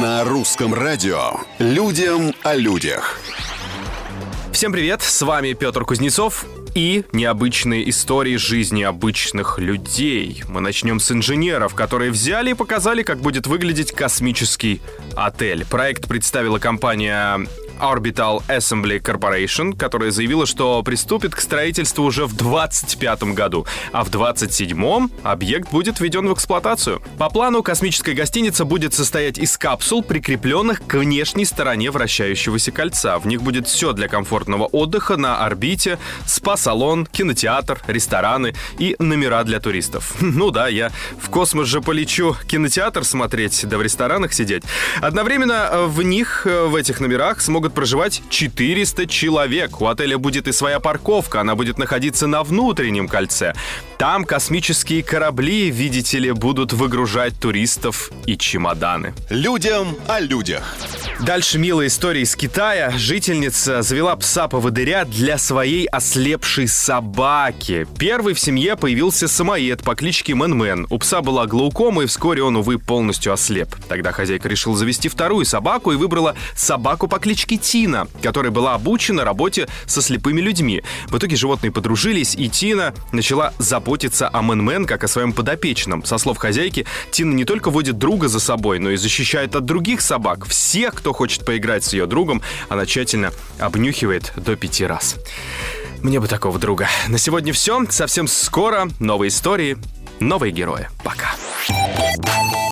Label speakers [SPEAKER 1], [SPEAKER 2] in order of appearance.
[SPEAKER 1] На русском радио «Людям о людях».
[SPEAKER 2] Всем привет, с вами Петр Кузнецов и необычные истории жизни обычных людей. Мы начнем с инженеров, которые взяли и показали, как будет выглядеть космический отель. Проект представила компания Orbital Assembly Corporation, которая заявила, что приступит к строительству уже в 2025 году, а в 2027 объект будет введен в эксплуатацию. По плану космическая гостиница будет состоять из капсул, прикрепленных к внешней стороне вращающегося кольца. В них будет все для комфортного отдыха на орбите, спа-салон, кинотеатр, рестораны и номера для туристов. Ну да, я в космос же полечу кинотеатр смотреть, да в ресторанах сидеть. Одновременно в них, в этих номерах, смогут смогут проживать 400 человек. У отеля будет и своя парковка, она будет находиться на внутреннем кольце. Там космические корабли, видите ли, будут выгружать туристов и чемоданы.
[SPEAKER 1] Людям о людях.
[SPEAKER 2] Дальше милая история из Китая. Жительница завела пса-поводыря для своей ослепшей собаки. Первый в семье появился самоед по кличке Мэн-Мэн. У пса была глаукома, и вскоре он, увы, полностью ослеп. Тогда хозяйка решила завести вторую собаку и выбрала собаку по кличке Тина, которая была обучена работе со слепыми людьми. В итоге животные подружились, и Тина начала заботиться о Мэн-Мэн как о своем подопечном. Со слов хозяйки, Тина не только водит друга за собой, но и защищает от других собак. Всех, кто хочет поиграть с ее другом, она тщательно обнюхивает до пяти раз. Мне бы такого друга. На сегодня все. Совсем скоро новые истории, новые герои. Пока.